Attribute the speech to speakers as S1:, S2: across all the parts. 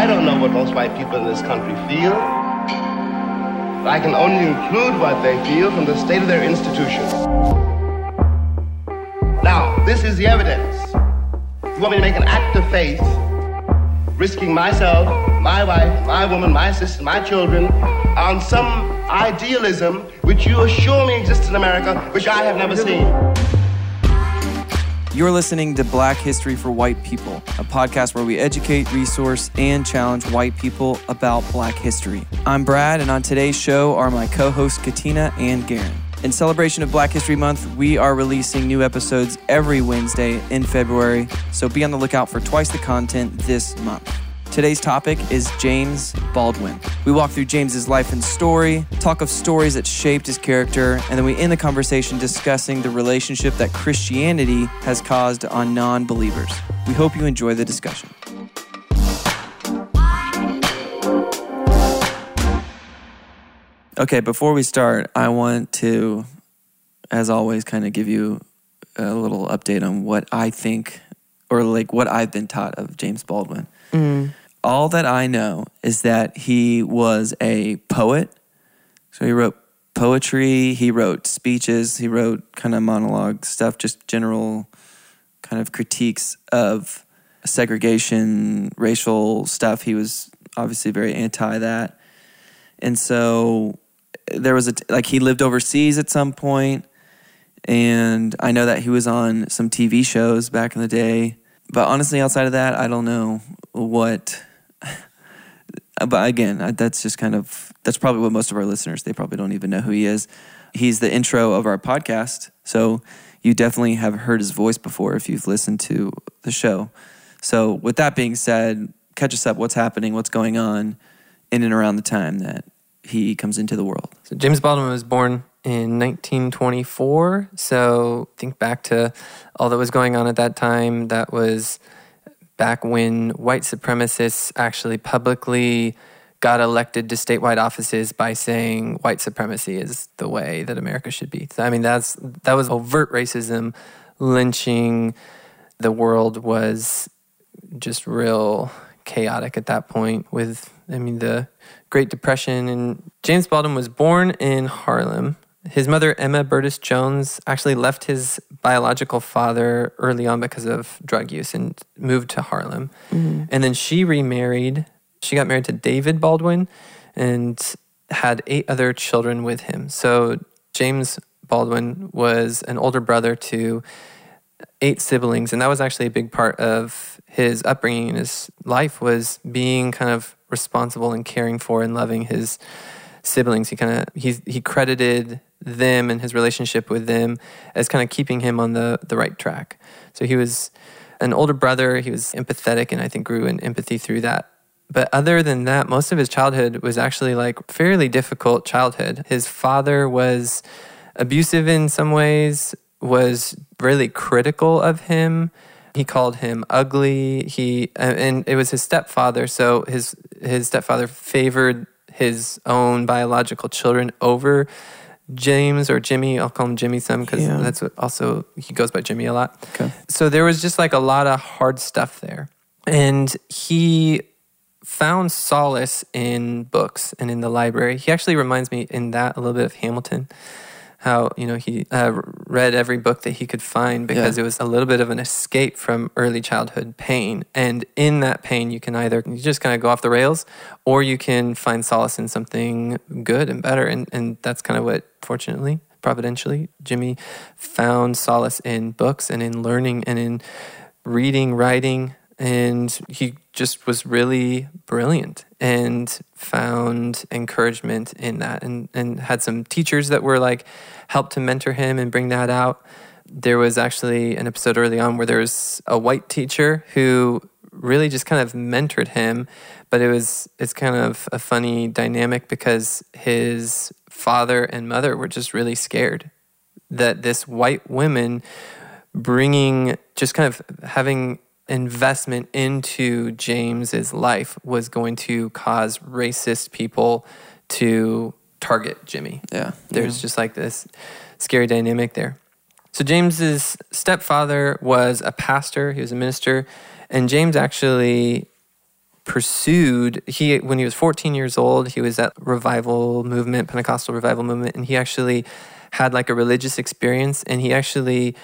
S1: I don't know what most white people in this country feel. But I can only include what they feel from the state of their institutions. Now, this is the evidence. You want me to make an act of faith, risking myself, my wife, my woman, my sister, my children, on some idealism which you assure me exists in America, which I have never seen.
S2: You're listening to Black History for White People, a podcast where we educate, resource, and challenge white people about Black history. I'm Brad, and on today's show are my co hosts Katina and Garen. In celebration of Black History Month, we are releasing new episodes every Wednesday in February, so be on the lookout for twice the content this month. Today's topic is James Baldwin. We walk through James's life and story, talk of stories that shaped his character, and then we end the conversation discussing the relationship that Christianity has caused on non believers. We hope you enjoy the discussion. Okay, before we start, I want to, as always, kind of give you a little update on what I think or like what I've been taught of James Baldwin.
S3: Mm.
S2: All that I know is that he was a poet. So he wrote poetry, he wrote speeches, he wrote kind of monologue stuff, just general kind of critiques of segregation, racial stuff. He was obviously very anti that. And so there was a, like, he lived overseas at some point, And I know that he was on some TV shows back in the day. But honestly, outside of that, I don't know what. Uh, but again, that's just kind of that's probably what most of our listeners they probably don't even know who he is. He's the intro of our podcast, so you definitely have heard his voice before if you've listened to the show. So with that being said, catch us up. What's happening? What's going on in and around the time that he comes into the world?
S3: So James Baldwin was born in 1924. So think back to all that was going on at that time. That was back when white supremacists actually publicly got elected to statewide offices by saying white supremacy is the way that America should be. So, I mean, that's that was overt racism, lynching. The world was just real chaotic at that point with I mean the Great Depression and James Baldwin was born in Harlem. His mother Emma Berdis Jones actually left his biological father early on because of drug use and moved to Harlem. Mm-hmm. And then she remarried. She got married to David Baldwin and had eight other children with him. So James Baldwin was an older brother to eight siblings and that was actually a big part of his upbringing in his life was being kind of responsible and caring for and loving his siblings. He kind of he he credited them and his relationship with them as kind of keeping him on the the right track. So he was an older brother. He was empathetic and i think grew in empathy through that. But other than that most of his childhood was actually like fairly difficult childhood. His father was abusive in some ways was really critical of him. He called him ugly. He and it was his stepfather. So his his stepfather favored his own biological children over James or Jimmy. I'll call him Jimmy some because
S2: Yeah.
S3: that's what also he goes by Jimmy a lot.
S2: Okay.
S3: so there was just like a lot of hard stuff there. And he found solace in books and in the library. He actually reminds me in that a little bit of Hamilton how you know he uh, read every book that he could find because
S2: Yeah.
S3: it was a little bit of an escape from early childhood pain. And in that pain you can either you just kind of go off the rails or you can find solace in something good and better. And and that's kind of what fortunately providentially jimmy found solace in books and in learning and in reading writing. And he just was really brilliant and found encouragement in that and, and had some teachers that were like helped to mentor him and bring that out. There was actually an episode early on where there was a white teacher who really just kind of mentored him but it was it's kind of a funny dynamic because his father and mother were just really scared that this white woman bringing just kind of having investment into James's life was going to cause racist people to target Jimmy.
S2: Yeah.
S3: There's just like this scary dynamic there. So James's stepfather was a pastor, he was a minister, and James actually pursued he when he was 14 years old, he was at revival movement, Pentecostal revival movement, and he actually had like a religious experience and he actually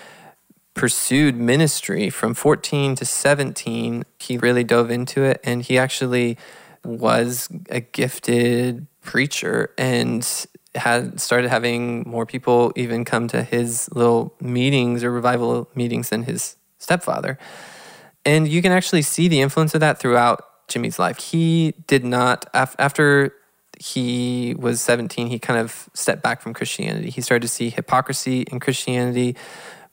S3: pursued ministry from 14 to 17. He really dove into it and he actually was a gifted preacher and had started having more people even come to his little meetings or revival meetings than his stepfather. And you can actually see the influence of that throughout Jimmy's life. He did not, after he was 17, he kind of stepped back from Christianity. He started to see hypocrisy in Christianity,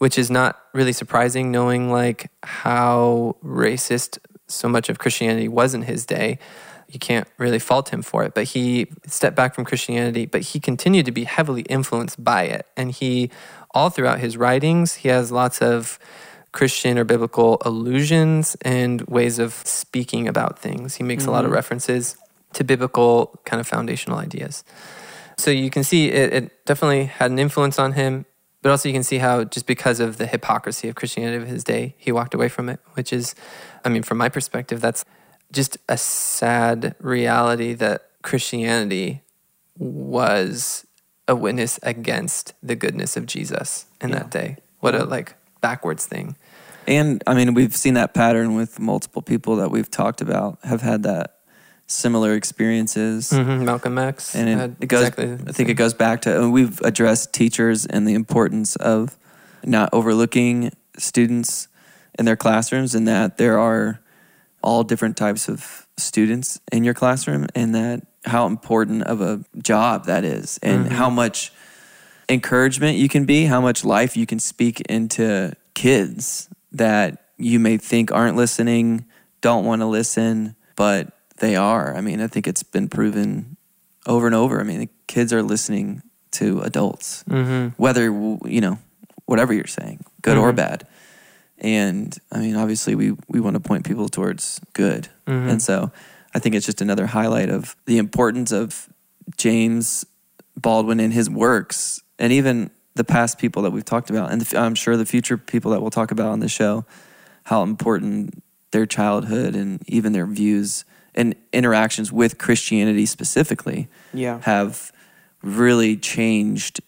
S3: which is not really surprising knowing like how racist so much of Christianity was in his day. You can't really fault him for it, but he stepped back from Christianity, but he continued to be heavily influenced by it. And he, all throughout his writings, he has lots of Christian or biblical allusions and ways of speaking about things. He makes mm-hmm. a lot of mm-hmm. references to biblical kind of foundational ideas. So you can see it, it, definitely had an influence on him, but also you can see how just because of the hypocrisy of Christianity of his day, he walked away from it, which is, I mean, from my perspective, that's just a sad reality that Christianity was a witness against the goodness of Jesus in yeah. that day. What a like backwards thing.
S2: And I mean, we've seen that pattern with multiple people that we've talked about have had that similar experiences.
S3: Mm-hmm. Malcolm X,
S2: and it, it goes. Exactly I think it goes back to we've addressed teachers and the importance of not overlooking students in their classrooms, and that there are all different types of students in your classroom, and that how important of a job that is, and mm-hmm. how much encouragement you can be, how much life you can speak into kids that you may think aren't listening, don't want to listen, but they are. I mean, I think it's been proven over and over. I mean, kids are listening to adults, mm-hmm. whether, you know, whatever you're saying, good mm-hmm. or bad. And I mean, obviously, we, we want to point people towards good. Mm-hmm. And so I think it's just another highlight of the importance of James Baldwin and his works, and even the past people that we've talked about, and the, I'm sure the future people that we'll talk about on the show, how important their childhood and even their views and interactions with Christianity specifically
S4: yeah.
S2: have really changed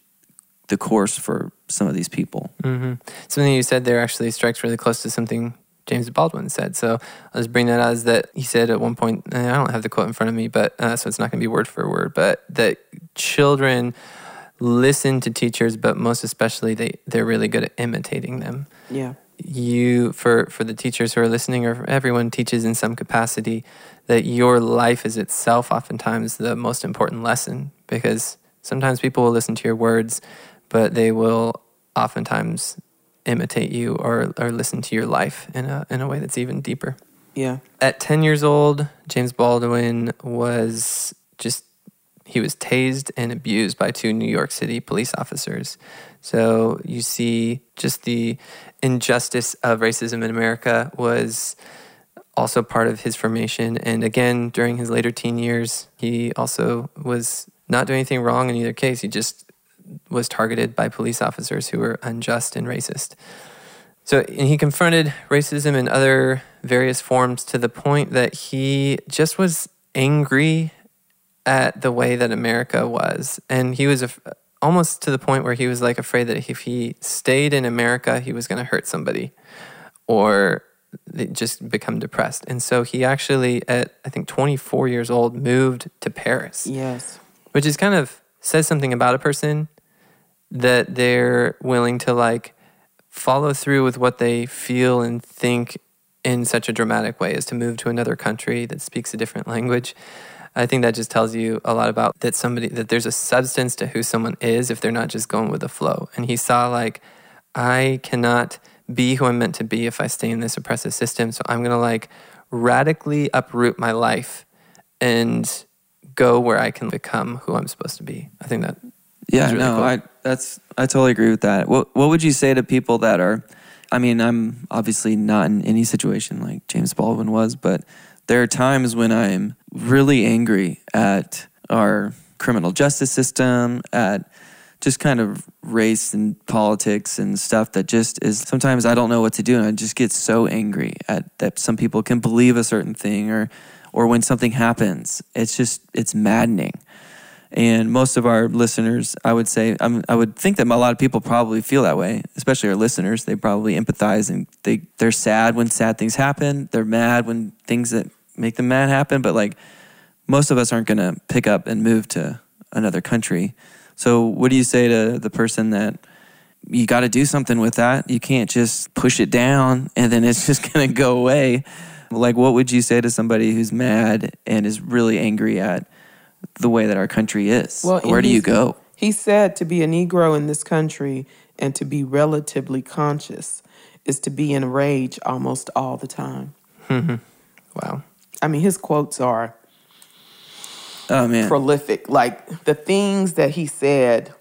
S2: the course for some of these people.
S3: Mm-hmm. Something you said there actually strikes really close to something James Baldwin said. So I'll just bring that out as that he said at one point, I don't have the quote in front of me, but uh, so it's not going to be word for word, but that children listen to teachers, but most especially they they're really good at imitating them.
S4: Yeah.
S3: You for for the teachers who are listening, or everyone teaches in some capacity, that your life is itself oftentimes the most important lesson because sometimes people will listen to your words, but they will oftentimes imitate you or or listen to your life in a in a way that's even deeper.
S4: Yeah.
S3: At 10 years old, James Baldwin was just he was tased and abused by two New York City police officers. So you see just the injustice of racism in America was also part of his formation. And again, during his later teen years, he also was not doing anything wrong in either case. He just was targeted by police officers who were unjust and racist. So and he confronted racism in other various forms to the point that he just was angry at the way that America was. And he was af- almost to the point where he was like afraid that if he stayed in America, he was going to hurt somebody or just become depressed. And so he actually, at I think 24 years old, moved to Paris.
S4: Yes.
S3: Which is kind of says something about a person that they're willing to like follow through with what they feel and think in such a dramatic way as to move to another country that speaks a different language. I think that just tells you a lot about that somebody that there's a substance to who someone is if they're not just going with the flow. And he saw like I cannot be who I'm meant to be if I stay in this oppressive system. So I'm gonna like radically uproot my life and go where I can become who I'm supposed to be. I think that
S2: yeah, really no, cool. I that's I totally agree with that. What what would you say to people that are I mean, I'm obviously not in any situation like James Baldwin was, but there are times when I'm really angry at our criminal justice system, at just kind of race and politics and stuff that just is sometimes I don't know what to do and I just get so angry at that some people can believe a certain thing or or when something happens. It's just it's maddening. And most of our listeners I would say I'm, I would think that a lot of people probably feel that way especially our listeners. They probably empathize and they they're sad when sad things happen. They're mad when things that make the mad happen but like most of us aren't going to pick up and move to another country so, what do you say to the person that you got to do something with that? You can't just push it down and then it's just going to go away. Like, what would you say to somebody who's mad and is really angry at the way that our country is? Well, Where do you go?
S4: He said to be a Negro in this country and to be relatively conscious is to be in rage almost all the time.
S3: wow.
S4: I mean, his quotes are
S2: oh, man.
S4: prolific. Like the things that he said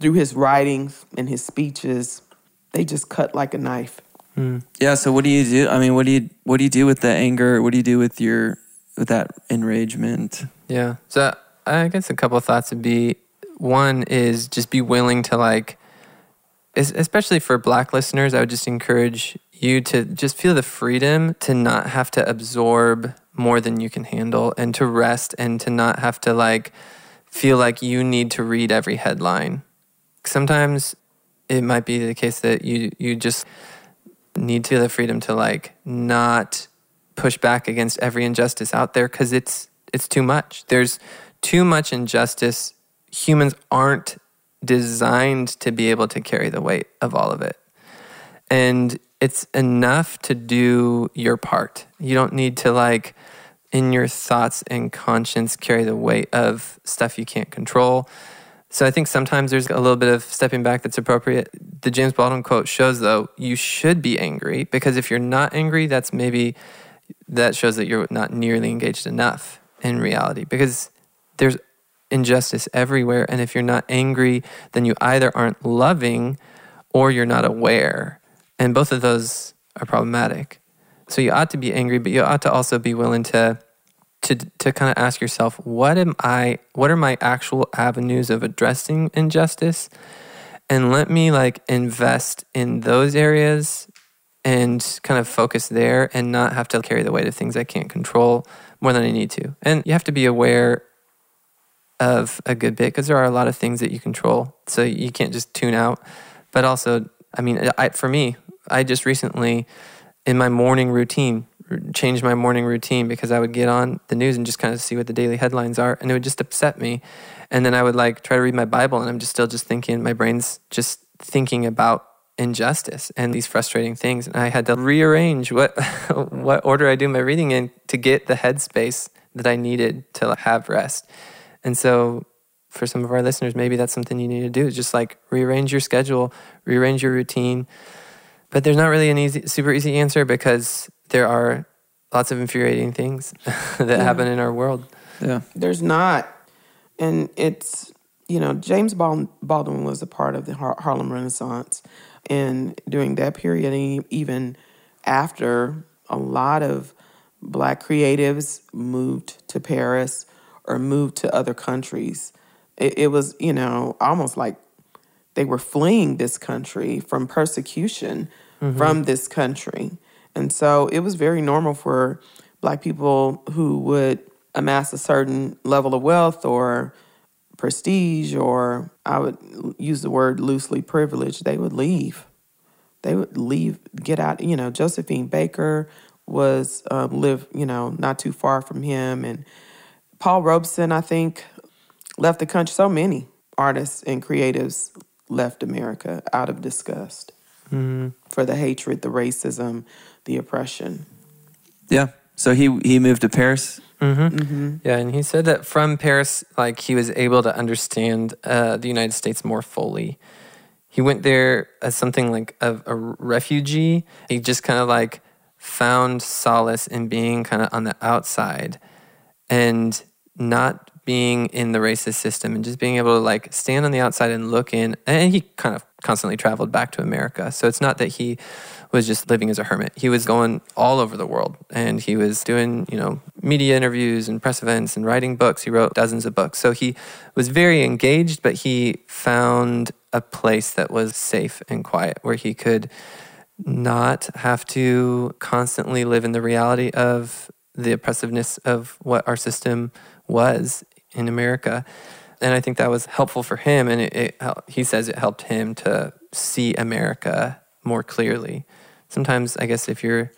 S4: through his writings and his speeches, they just cut like a knife.
S2: Mm. Yeah. So what do you do? I mean, what do you what do you do with the anger? What do you do with your with that enragement?
S3: Yeah. So I guess a couple of thoughts would be one is just be willing to like, especially for Black listeners. I would just encourage you to just feel the freedom to not have to absorb more than you can handle and to rest and to not have to like feel like you need to read every headline. Sometimes it might be the case that you you just need to have the freedom to like not push back against every injustice out there cuz it's it's too much. There's too much injustice. Humans aren't designed to be able to carry the weight of all of it. And it's enough to do your part. You don't need to like in your thoughts and conscience carry the weight of stuff you can't control. So I think sometimes there's a little bit of stepping back that's appropriate. The James Baldwin quote shows though you should be angry because if you're not angry, that's maybe that shows that you're not nearly engaged enough in reality because there's injustice everywhere and if you're not angry, then you either aren't loving or you're not aware. And both of those are problematic. So you ought to be angry, but you ought to also be willing to to to kind of ask yourself, what am I what are my actual avenues of addressing injustice? And let me like invest in those areas and kind of focus there and not have to carry the weight of things I can't control more than I need to. And you have to be aware of a good bit because there are a lot of things that you control. So you can't just tune out. But also, I mean, I, for me, I just recently, in my morning routine, changed my morning routine because I would get on the news and just kind of see what the daily headlines are, and it would just upset me. And then I would like try to read my Bible, and I'm just still just thinking, my brain's just thinking about injustice and these frustrating things. And I had to rearrange what what order I do my reading in to get the headspace that I needed to have rest. And so for some of our listeners, maybe that's something you need to do is just like rearrange your schedule, rearrange your routine. But there's not really an easy, super easy answer because there are lots of infuriating things that yeah. happen in our world.
S2: Yeah.
S4: There's not. And it's, you know, James Baldwin was a part of the Harlem Renaissance. And during that period, and even after, a lot of black creatives moved to Paris or moved to other countries. It, it was, you know, almost like they were fleeing this country from persecution mm-hmm. from this country. And so it was very normal for black people who would amass a certain level of wealth or prestige, or I would use the word loosely privileged, they would leave. They would leave, get out. You know, Josephine Baker was um, live, you know, not too far from him, and Paul Robeson, I think, left the country. So many artists and creatives left America out of disgust mm-hmm. for the hatred, the racism, the oppression.
S2: Yeah. So he he moved to Paris.
S3: Mm-hmm. Mm-hmm. Yeah, and he said that from Paris, like he was able to understand uh, the United States more fully. He went there as something like a, a refugee. He just kind of like found solace in being kind of on the outside and not being in the racist system and just being able to like stand on the outside and look in. And he kind of constantly traveled back to America. So it's not that he was just living as a hermit. He was going all over the world and he was doing, you know, media interviews and press events and writing books. He wrote dozens of books. So he was very engaged, but he found a place that was safe and quiet where he could not have to constantly live in the reality of the oppressiveness of what our system was in America. And I think that was helpful for him. And it, it, he says it helped him to see America more clearly sometimes I guess if you're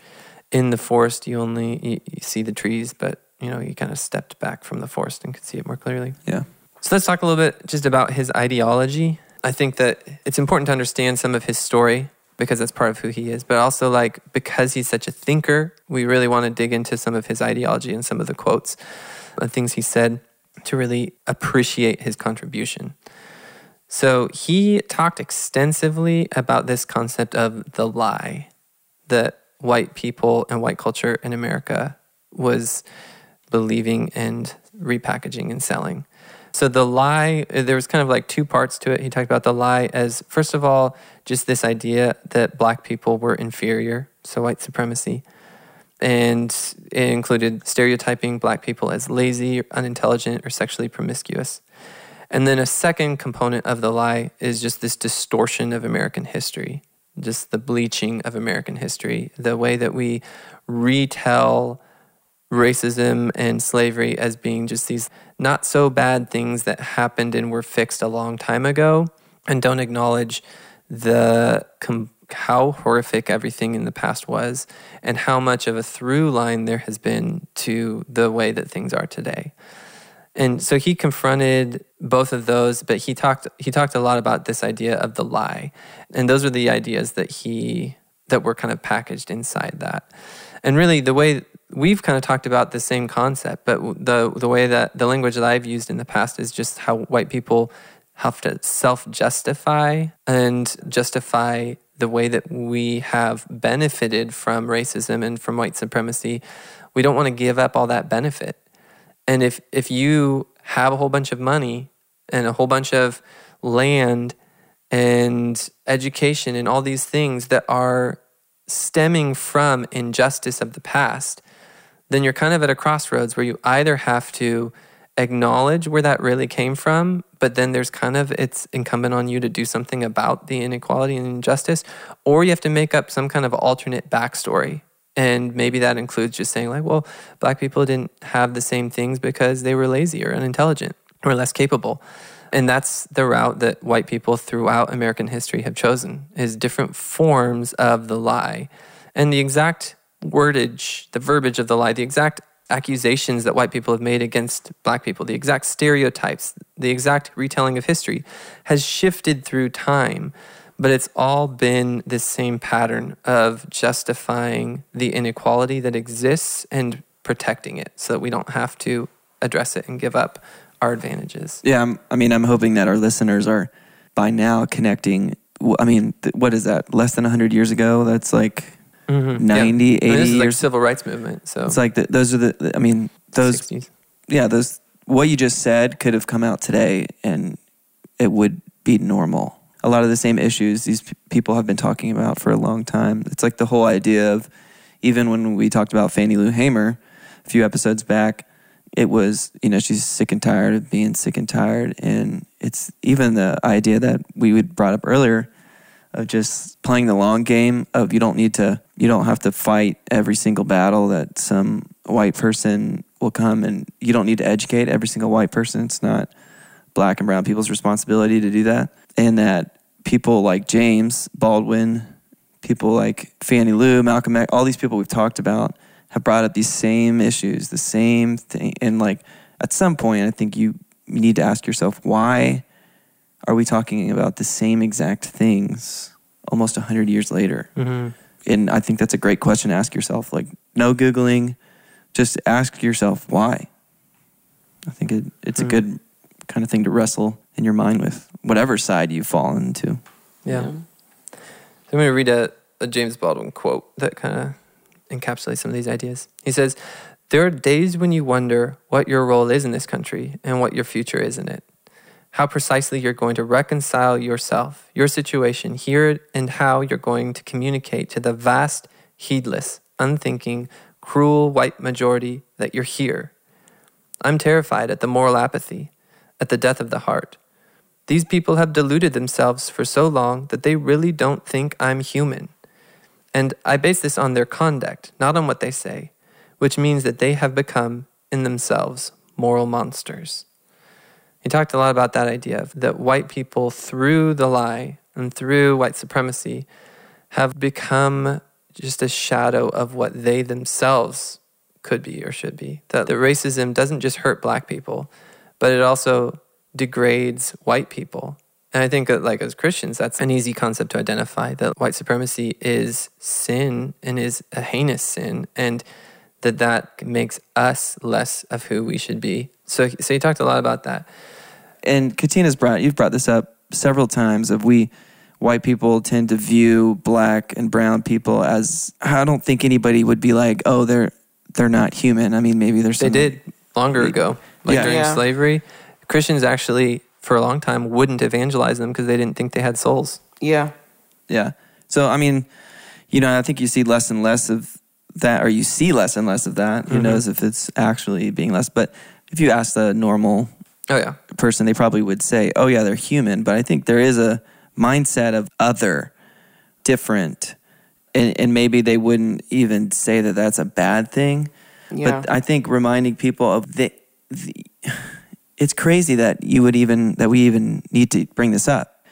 S3: in the forest, you only you, you see the trees, but you know you kind of stepped back from the forest and could see it more clearly.
S2: Yeah.
S3: So let's talk a little bit just about his ideology. I think that it's important to understand some of his story because that's part of who he is, but also like because he's such a thinker, we really want to dig into some of his ideology and some of the quotes and things he said to really appreciate his contribution. So he talked extensively about this concept of the lie that white people and white culture in America was believing and repackaging and selling. So the lie, there was kind of like two parts to it. He talked about the lie as, first of all, just this idea that black people were inferior, so white supremacy. And it included stereotyping black people as lazy, unintelligent, or sexually promiscuous. And then a second component of the lie is just this distortion of American history just the bleaching of American history, the way that we retell racism and slavery as being just these not so bad things that happened and were fixed a long time ago, and don't acknowledge the com- how horrific everything in the past was and how much of a through line there has been to the way that things are today. And so he confronted both of those, but he talked he talked a lot about this idea of the lie. And those are the ideas that he that were kind of packaged inside that. And really the way we've kind of talked about the same concept, but the the way that the language that I've used in the past is just how white people have to self-justify and justify the way that we have benefited from racism and from white supremacy. We don't want to give up all that benefit and if if you have a whole bunch of money and a whole bunch of land and education and all these things that are stemming from injustice of the past, then you're kind of at a crossroads where you either have to acknowledge where that really came from, but then there's kind of it's incumbent on you to do something about the inequality and injustice, or you have to make up some kind of alternate backstory and maybe that includes just saying, like, well, black people didn't have the same things because they were lazy or unintelligent or less capable. And that's the route that white people throughout American history have chosen is different forms of the lie. And the exact wordage, the verbiage of the lie, the exact accusations that white people have made against black people, the exact stereotypes, the exact retelling of history has shifted through time but it's all been this same pattern of justifying the inequality that exists and protecting it so that we don't have to address it and give up our advantages.
S2: Yeah, I'm, i mean, I'm hoping that our listeners are by now connecting. I mean, what is that? Less than 100 years ago? That's like mm-hmm. 90, yeah. 80 I mean, this is
S3: like
S2: years.
S3: civil rights movement. So
S2: it's like the, those are the, I mean, those, 60s. yeah, those, what you just said could have come out today and it would be normal a lot of the same issues these p- people have been talking about for a long time. It's like the whole idea of even when we talked about Fannie Lou Hamer a few episodes back, it was, you know, she's sick and tired of being sick and tired. And it's even the idea that we would brought up earlier of just playing the long game of you don't need to, you don't have to fight every single battle that some white person will come and you don't need to educate every single white person. It's not black and brown people's responsibility to do that and that people like James Baldwin, people like Fannie Lou, Malcolm X, all these people we've talked about have brought up these same issues, the same thing. And like at some point, I think you need to ask yourself, why are we talking about the same exact things almost 100 years later? Mm-hmm. And I think that's a great question to ask yourself. Like, no Googling, just ask yourself why. I think it, it's mm-hmm. a good kind of thing to wrestle in your mind with, whatever side you fall into.
S3: Yeah. yeah. So I'm going to read a, a James Baldwin quote that kind of encapsulates some of these ideas. He says, There are days when you wonder what your role is in this country and what your future is in it. How precisely you're going to reconcile yourself, your situation here, and how you're going to communicate to the vast, heedless, unthinking, cruel white majority that you're here. I'm terrified at the moral apathy, at the death of the heart. These people have deluded themselves for so long that they really don't think I'm human. And I base this on their conduct, not on what they say, which means that they have become, in themselves, moral monsters. He talked a lot about that idea of that white people, through the lie and through white supremacy, have become just a shadow of what they themselves could be or should be. That the racism doesn't just hurt black people, but it also degrades white people. And I think that, like, as Christians, that's an easy concept to identify that white supremacy is sin and is a heinous sin, and that that makes us less of who we should be. So, so you talked a lot about that.
S2: And Katina's brought, you've brought this up several times of we, white people tend to view black and brown people as, I don't think anybody would be like, oh, they're, they're not human. I mean, maybe there's
S3: They did longer ago, like
S2: Yeah.
S3: during
S4: Yeah.
S3: slavery. Christians actually, for a long time, wouldn't evangelize them because they didn't think they had souls.
S4: Yeah.
S2: Yeah. So I mean, you know, I think you see less and less of that, or you see less and less of that. Who mm-hmm. knows if it's actually being less? But if you ask the normal
S3: Oh yeah,
S2: person, they probably would say, "Oh yeah, they're human." But I think there is a mindset of other, different, and, and maybe they wouldn't even say that that's a bad thing.
S4: Yeah.
S2: But I think reminding people of the, the it's crazy that you would even that we even need to bring this up.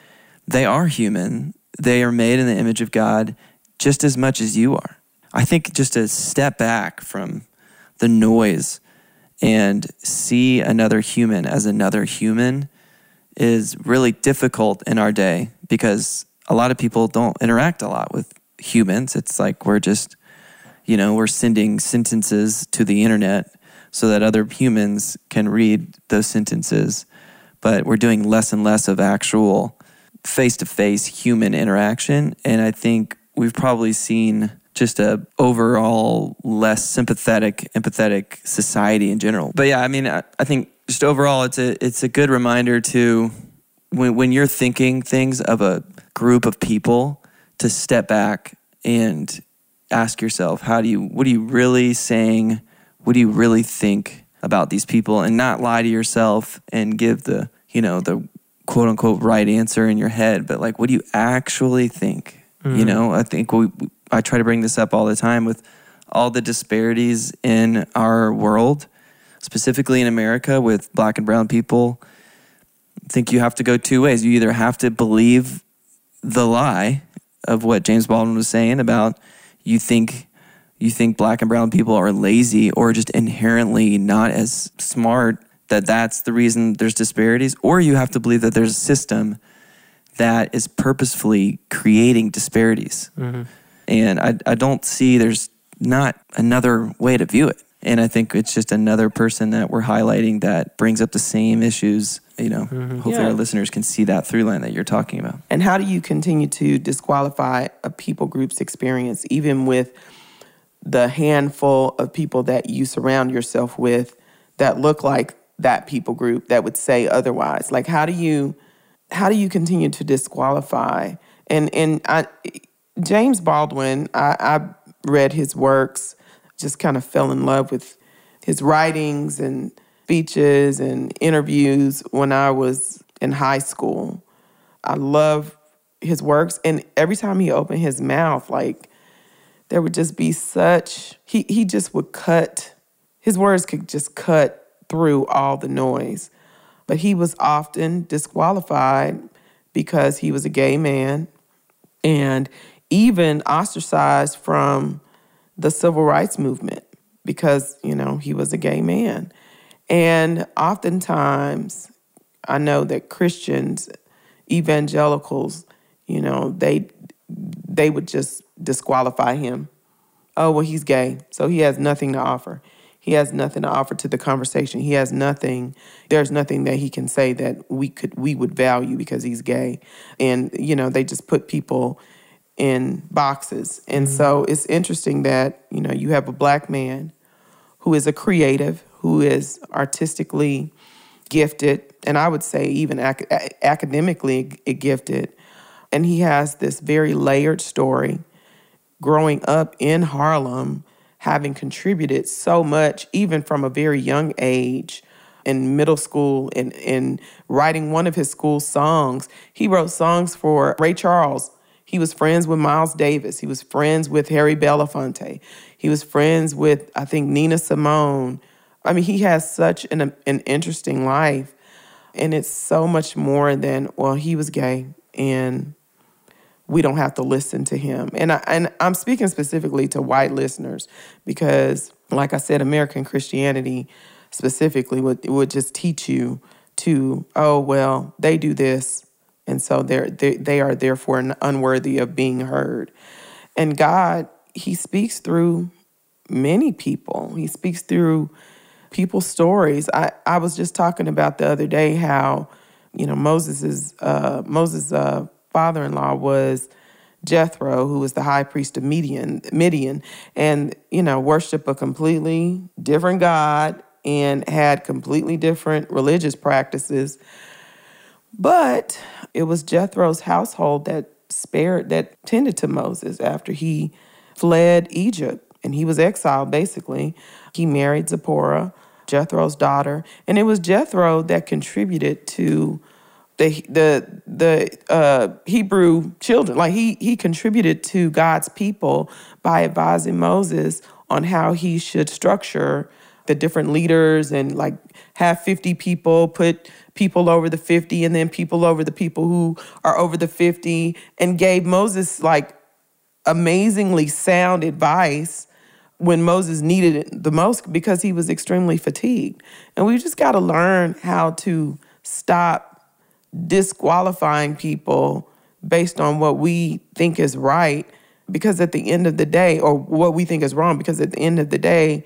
S2: They are human. They are made in the image of God just as much as you are. I think just a step back from the noise and see another human as another human is really difficult in our day because a lot of people don't interact a lot with humans. It's like we're just, you know, we're sending sentences to the internet so that other humans can read those sentences. But we're doing less and less of actual face to face human interaction. And I think we've probably seen just a overall less sympathetic, empathetic society in general. But yeah, I mean, I, I think just overall, it's a it's a good reminder to when when you're thinking things of a group of people to step back and ask yourself, how do you what are you really saying? What do you really think about these people, and not lie to yourself and give the you know the quote unquote right answer in your head, but like, what do you actually think? You mm. know, I think we, I try to bring this up all the time with all the disparities in our world, specifically in America with black and brown people. I think you have to go two ways. You either have to believe the lie of what James Baldwin was saying about you think you think black and brown people are lazy or just inherently not as smart that that's the reason there's disparities or you have to believe that there's a system that is purposefully creating disparities mm-hmm. And I, I don't see there's not another way to view it and i think it's just another person that we're highlighting that brings up the same issues you know mm-hmm. hopefully
S4: Yeah.
S2: our listeners can see that through line that you're talking about
S4: And how do you continue to disqualify a people group's experience, even with the handful of people that you surround yourself with that look like that people group that would say otherwise? Like, how do you how do you continue to disqualify? And and I, James Baldwin, I, I read his works, just kind of fell in love with his writings and speeches and interviews when I was in high school. I love his works, and every time he opened his mouth, like there would just be such he he just would cut his words could just cut through all the noise. But he was often disqualified because he was a gay man and even ostracized from the civil rights movement because, you know, he was a gay man. And oftentimes, I know that Christians, evangelicals, you know, they they would just disqualify him. Oh, well, he's gay, so he has nothing to offer. He has nothing to offer to the conversation. He has nothing. There's nothing that he can say that we could we would value because he's gay. And you know, they just put people in boxes. And mm-hmm. so it's interesting that, you know, you have a black man who is a creative, who is artistically gifted, and I would say even ac- academically gifted. And he has this very layered story growing up in Harlem, having contributed so much, even from a very young age in middle school and in writing one of his school songs. He wrote songs for Ray Charles. He was friends with Miles Davis. He was friends with Harry Belafonte. He was friends with, I think, Nina Simone. I mean, he has such an, an interesting life. And it's so much more than, well, he was gay and we don't have to listen to him. And, I, and I'm speaking specifically to white listeners because, like I said, American Christianity specifically would, would just teach you to, oh, well, they do this. And so they're, they, they are therefore unworthy of being heard. And God, He speaks through many people. He speaks through people's stories. I, I was just talking about the other day how, you know, Moses's uh, Moses' uh, father-in-law was Jethro, who was the high priest of Midian, Midian, and you know, worshiped a completely different God and had completely different religious practices. But it was Jethro's household that spared that tended to Moses after he fled Egypt and he was exiled basically. He married Zipporah, Jethro's daughter, and it was Jethro that contributed to the the the uh, Hebrew children. Like he he contributed to God's people by advising Moses on how he should structure the different leaders and like have 50 people put people over the 50 and then people over the people who are over the 50 and gave Moses like amazingly sound advice when Moses needed it the most because he was extremely fatigued. And we just got to learn how to stop disqualifying people based on what we think is right because at the end of the day or what we think is wrong because at the end of the day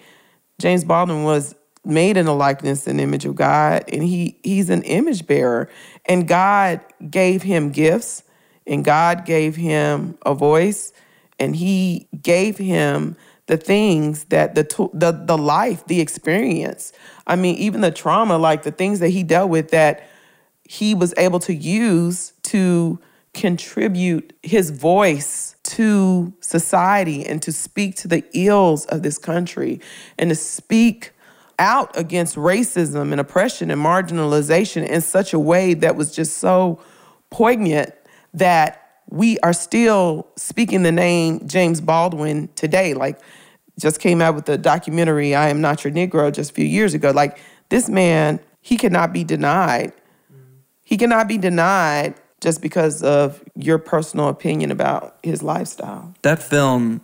S4: James Baldwin was made in the likeness and image of God and he he's an image bearer and God gave him gifts and God gave him a voice and he gave him the things that the the the life, the experience. I mean, even the trauma, like the things that he dealt with that he was able to use to contribute his voice to society and to speak to the ills of this country and to speak out against racism and oppression and marginalization in such a way that was just so poignant that we are still speaking the name James Baldwin today. Like, just came out with the documentary, I Am Not Your Negro, just a few years ago. Like, this man, he cannot be denied. He cannot be denied just because of your personal opinion about his lifestyle.
S2: That film,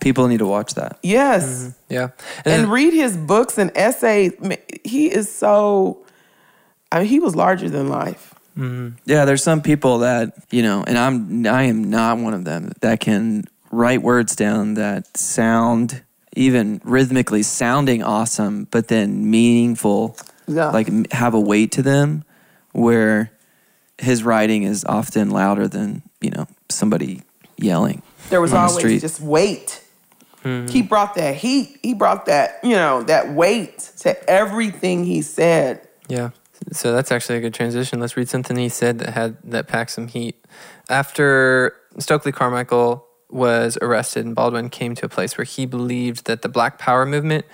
S2: people need to watch that.
S4: Yes.
S3: Mm-hmm. Yeah.
S4: And, and read his books and essays. He is so, I mean, he was larger than life.
S2: Mm-hmm. Yeah, there's some people that you know, and I'm I am not one of them that can write words down that sound even rhythmically sounding awesome, but then meaningful, yeah. like have a weight to them. Where his writing is often louder than you know somebody yelling.
S4: There was always the just weight. Mm-hmm. He brought that heat. He brought that you know that weight to everything he said.
S3: Yeah. So that's actually a good transition. Let's read something he said that had that packed some heat. After Stokely Carmichael was arrested and Baldwin came to a place where he believed that the Black Power movement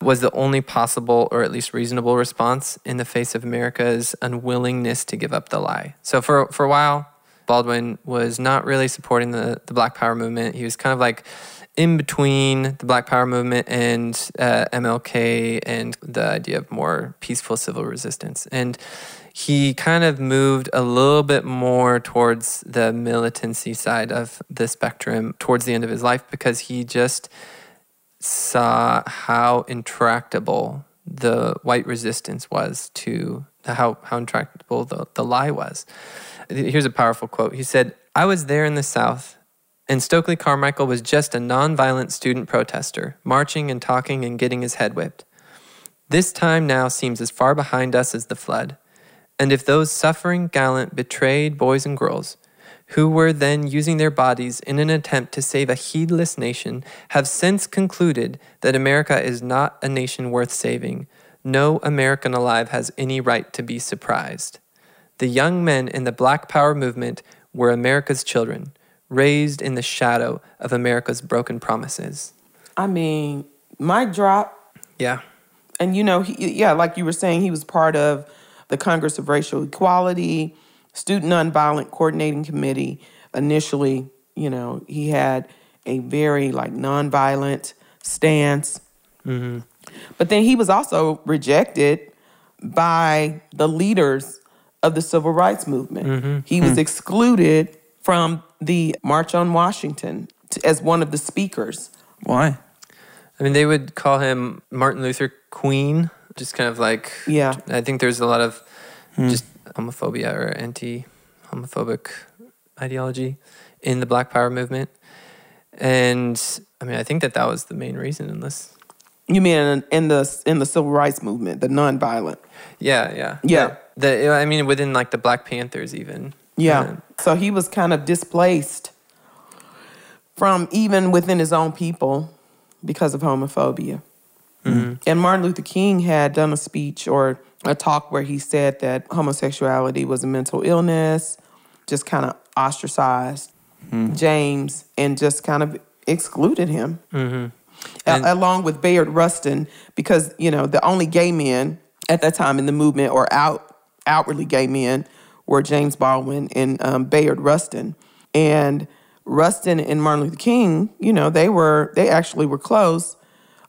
S3: was the only possible or at least reasonable response in the face of America's unwillingness to give up the lie. So for for a while, Baldwin was not really supporting the, the Black Power movement. He was kind of like in between the Black Power movement and uh, MLK and the idea of more peaceful civil resistance. And he kind of moved a little bit more towards the militancy side of the spectrum towards the end of his life because he just saw how intractable the white resistance was to how, how intractable the, the lie was. Here's a powerful quote. He said, I was there in the South, and Stokely Carmichael was just a nonviolent student protester, marching and talking and getting his head whipped. This time now seems as far behind us as the flood. And if those suffering gallant betrayed boys and girls, who were then using their bodies in an attempt to save a heedless nation, have since concluded that America is not a nation worth saving. No American alive has any right to be surprised. The young men in the Black Power movement were America's children, raised in the shadow of America's broken promises.
S4: I mean, my drop.
S3: Yeah.
S4: And you know, he, yeah, like you were saying, he was part of the Congress of Racial Equality, Student Nonviolent Coordinating Committee. Initially, you know, he had a very like nonviolent stance. Mm-hmm. But then he was also rejected by the leaders of the civil rights movement. Mm-hmm. He was hmm. excluded from the March on Washington t- as one of the speakers.
S2: Why?
S3: I mean, they would call him Martin Luther Queen, just kind of like,
S4: Yeah.
S3: I think there's a lot of hmm. just homophobia or anti homophobic ideology in the Black Power movement. And I mean, I think that that was the main reason in this.
S4: You mean in, in the in the civil rights movement, the nonviolent?
S3: Yeah, yeah.
S4: Yeah.
S3: The, the- I mean, within like the Black Panthers, even.
S4: Yeah.
S3: Uh,
S4: So he was kind of displaced from even within his own people because of homophobia. And Martin Luther King had done a speech or a talk where he said that homosexuality was a mental illness, just kind of ostracized James and just kind of excluded him. A-
S3: And-
S4: along with Bayard Rustin, because you know the only gay men at that time in the movement, or out outwardly gay men, were James Baldwin and um, Bayard Rustin. And Rustin and Martin Luther King, you know, they were they actually were close,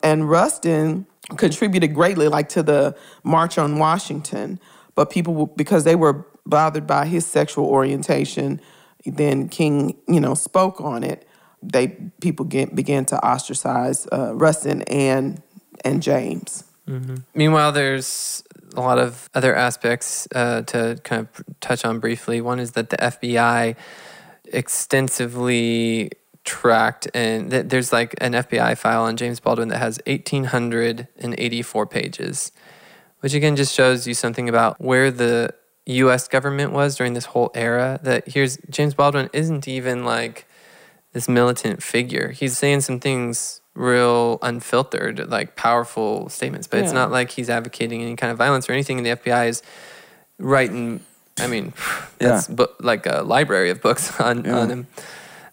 S4: and Rustin contributed greatly, like to the March on Washington. But people, because they were bothered by his sexual orientation, then King, you know, spoke on it they people get, began to ostracize uh, Rustin and and James.
S3: Meanwhile, there's a lot of other aspects uh, to kind of touch on briefly. One is that the FBI extensively tracked, and th- there's like an FBI file on James Baldwin that has 1,884 pages, which again just shows you something about where the U.S. government was during this whole era. That here's James Baldwin isn't even like this militant figure. He's saying some things real unfiltered, like powerful statements, but it's not like he's advocating any kind of violence or anything. And the FBI is writing, I mean,
S2: Yeah.
S3: bu- like a library of books on,
S2: Yeah.
S3: on him.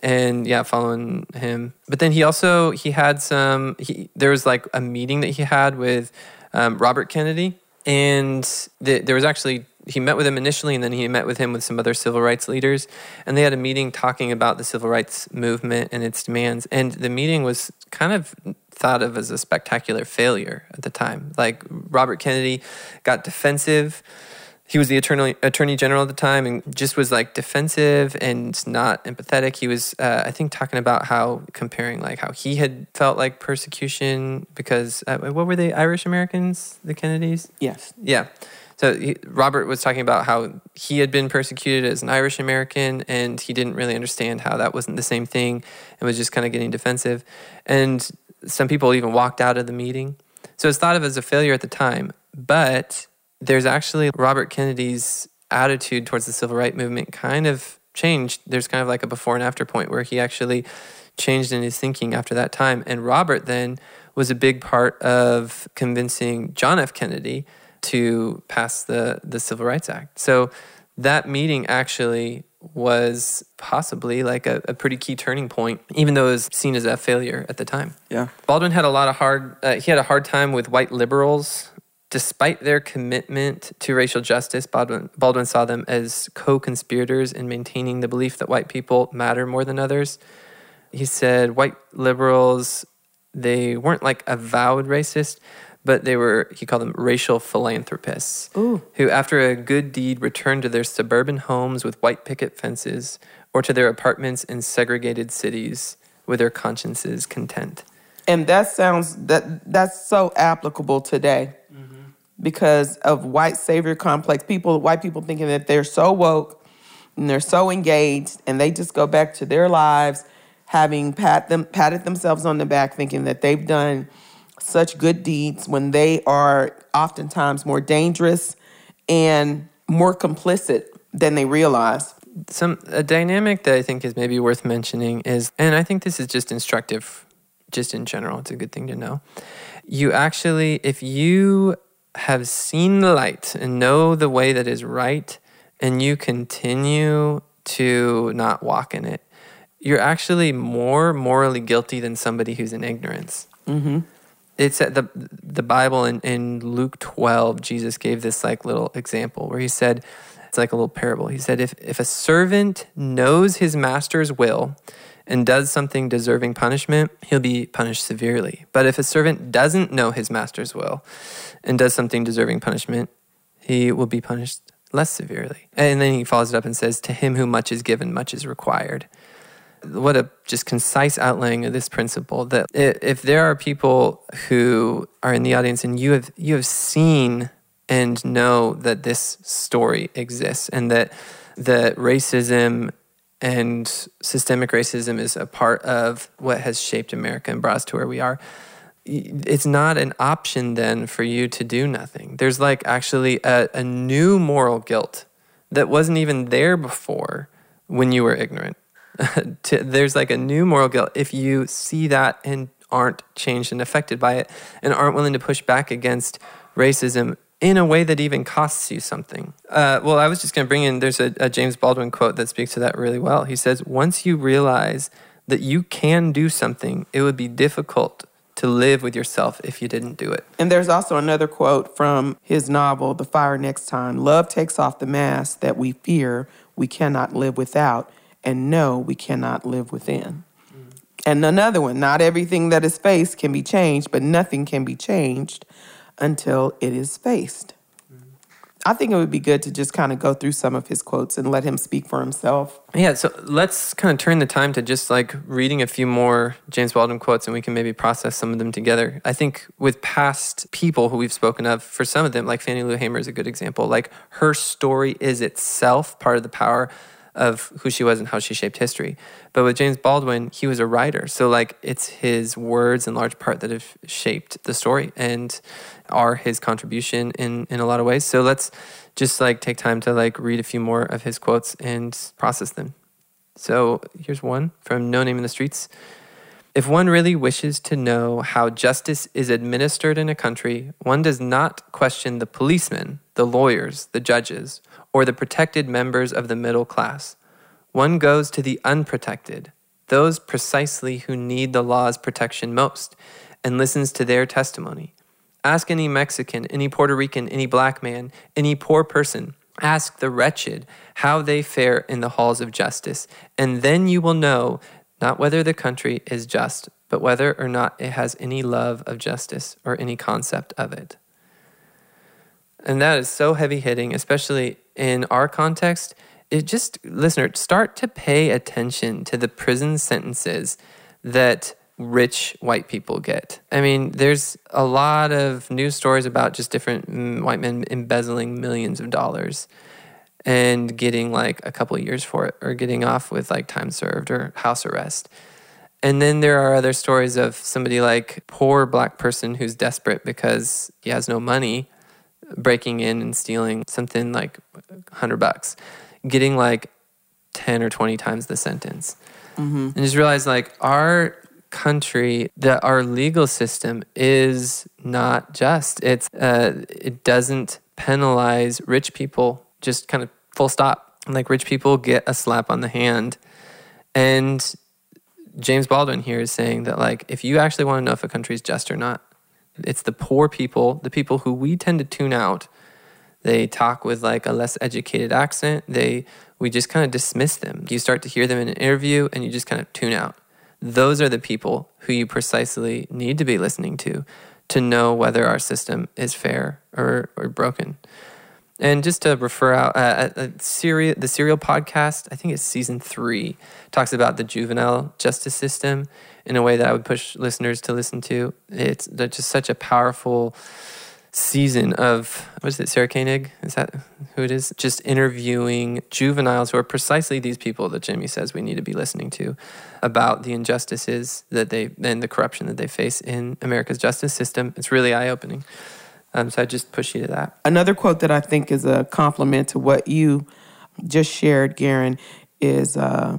S3: And yeah, following him. But then he also, he had some, he, there was like a meeting that he had with um, Robert Kennedy. And th- there was actually, he met with him initially, and then he met with him with some other civil rights leaders. And they had a meeting talking about the civil rights movement and its demands. And the meeting was kind of thought of as a spectacular failure at the time. Like Robert Kennedy got defensive. He was the attorney, attorney general at the time and just was like defensive and not empathetic. He was, uh, I think, talking about how comparing like how he had felt like persecution because uh, what were they Irish Americans, the Kennedys?
S4: Yes.
S3: Yeah. So he, Robert was talking about how he had been persecuted as an Irish American and he didn't really understand how that wasn't the same thing and was just kind of getting defensive. And some people even walked out of the meeting. So it's thought of as a failure at the time. But there's actually Robert Kennedy's attitude towards the civil rights movement kind of changed. There's kind of like a before and after point where he actually changed in his thinking after that time. And Robert then was a big part of convincing John F. Kennedy to pass the, the Civil Rights Act. So that meeting actually was possibly like a, a pretty key turning point, even though it was seen as a failure at the time.
S2: Yeah.
S3: Baldwin had a lot of hard, uh, he had a hard time with white liberals. Despite their commitment to racial justice, Baldwin, Baldwin saw them as co conspirators in maintaining the belief that white people matter more than others. He said white liberals, they weren't like avowed racist, but they were, he called them racial philanthropists,
S4: Ooh.
S3: who, after a good deed, returned to their suburban homes with white picket fences or to their apartments in segregated cities with their consciences content.
S4: And that sounds that that's so applicable today mm-hmm. because of white savior complex. People, white people thinking that they're so woke and they're so engaged, and they just go back to their lives, having pat them patted themselves on the back, thinking that they've done such good deeds when they are oftentimes more dangerous and more complicit than they realize.
S3: some a dynamic that I think is maybe worth mentioning is, and I think this is just instructive, just in general. It's a good thing to know. You actually, if you have seen the light and know the way that is right, and you continue to not walk in it, you're actually more morally guilty than somebody who's in ignorance.
S4: Mm-hmm.
S3: It's at the the Bible in, in Luke 12, Jesus gave this like little example where he said, it's like a little parable. He said, if, if a servant knows his master's will and does something deserving punishment, he'll be punished severely. But if a servant doesn't know his master's will and does something deserving punishment, he will be punished less severely. And then he follows it up and says, To him who much is given, much is required. What a just concise outlaying of this principle that if there are people who are in the audience and you have you have seen and know that this story exists and that that racism and systemic racism is a part of what has shaped America and brought us to where we are. It's not an option then for you to do nothing. There's like actually a, a new moral guilt that wasn't even there before when you were ignorant. There's like a new moral guilt if you see that and aren't changed and affected by it and aren't willing to push back against racism in a way that even costs you something. Uh, well, I was just going to bring in, there's a, a James Baldwin quote that speaks to that really well. He says, Once you realize that you can do something, it would be difficult to live with yourself if you didn't do it.
S4: And there's also another quote from his novel, The Fire Next Time Love takes off the mask that we fear we cannot live without, and know we cannot live within. Mm. And another one, not everything that is faced can be changed, but nothing can be changed until it is faced. I think it would be good to just kind of go through some of his quotes and let him speak for himself.
S3: Yeah, so let's kind of turn the time to just like reading a few more James Baldwin quotes and we can maybe process some of them together. I think with past people who we've spoken of, for some of them, like Fannie Lou Hamer is a good example. Like her story is itself part of the power of who she was and how she shaped history. But with James Baldwin, he was a writer. So, like, it's his words in large part that have shaped the story and are his contribution in, in a lot of ways. So, let's just like take time to like read a few more of his quotes and process them. So, here's one from No Name in the Streets. If one really wishes to know how justice is administered in a country, one does not question the policemen, the lawyers, the judges, or the protected members of the middle class. One goes to the unprotected, those precisely who need the law's protection most, and listens to their testimony. Ask any Mexican, any Puerto Rican, any black man, any poor person. Ask the wretched how they fare in the halls of justice, and then you will know not whether the country is just, but whether or not it has any love of justice or any concept of it. And that is so heavy hitting, especially in our context. It just, listener, start to pay attention to the prison sentences that rich white people get. I mean, there's a lot of news stories about just different mm, white men embezzling millions of dollars and getting like a couple years for it or getting off with like time served or house arrest. And then there are other stories of somebody like poor black person who's desperate because he has no money breaking in and stealing something like 100 bucks, getting like 10 or 20 times the sentence. Mm-hmm. And just realize like our country that our legal system is not just. It's uh, it doesn't penalize rich people just kind of full stop. Like rich people get a slap on the hand. And James Baldwin here is saying that like if you actually want to know if a country is just or not, it's the poor people, the people who we tend to tune out. They talk with like a less educated accent. They we just kind of dismiss them. You start to hear them in an interview and you just kind of tune out. Those are the people who you precisely need to be listening to to know whether our system is fair or, or broken. And just to refer out, uh, a, serial, the Serial podcast, I think it's season three, talks about the juvenile justice system in a way that I would push listeners to listen to. It's just such a powerful season of what is it sarah koenig? Is that who it is? Just interviewing juveniles who are precisely these people that jimmy says we need to be listening to about the injustices that they and the corruption that they face in america's justice system. It's really eye-opening um, so I just push you to that.
S4: Another quote that I think is a compliment to what you just shared, Garen, is uh,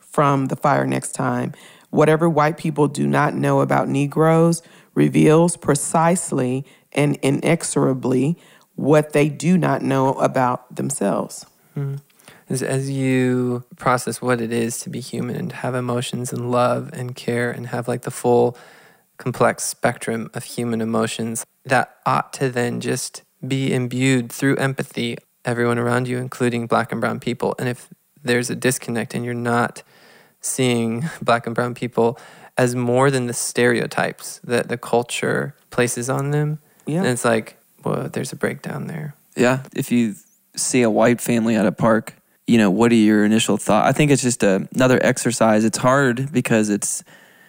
S4: from The Fire Next Time. Whatever white people do not know about Negroes reveals precisely and inexorably what they do not know about themselves.
S3: Mm. As, as you process what it is to be human and have emotions and love and care and have like the full complex spectrum of human emotions, that ought to then just be imbued through empathy everyone around you, including black and brown people. And if there's a disconnect and you're not seeing black and brown people as more than the stereotypes that the culture places on them, yeah. and it's like, well, there's a breakdown there.
S2: Yeah. If you see a white family at a park, you know, what are your initial thoughts? I think it's just a, another exercise. It's hard because it's,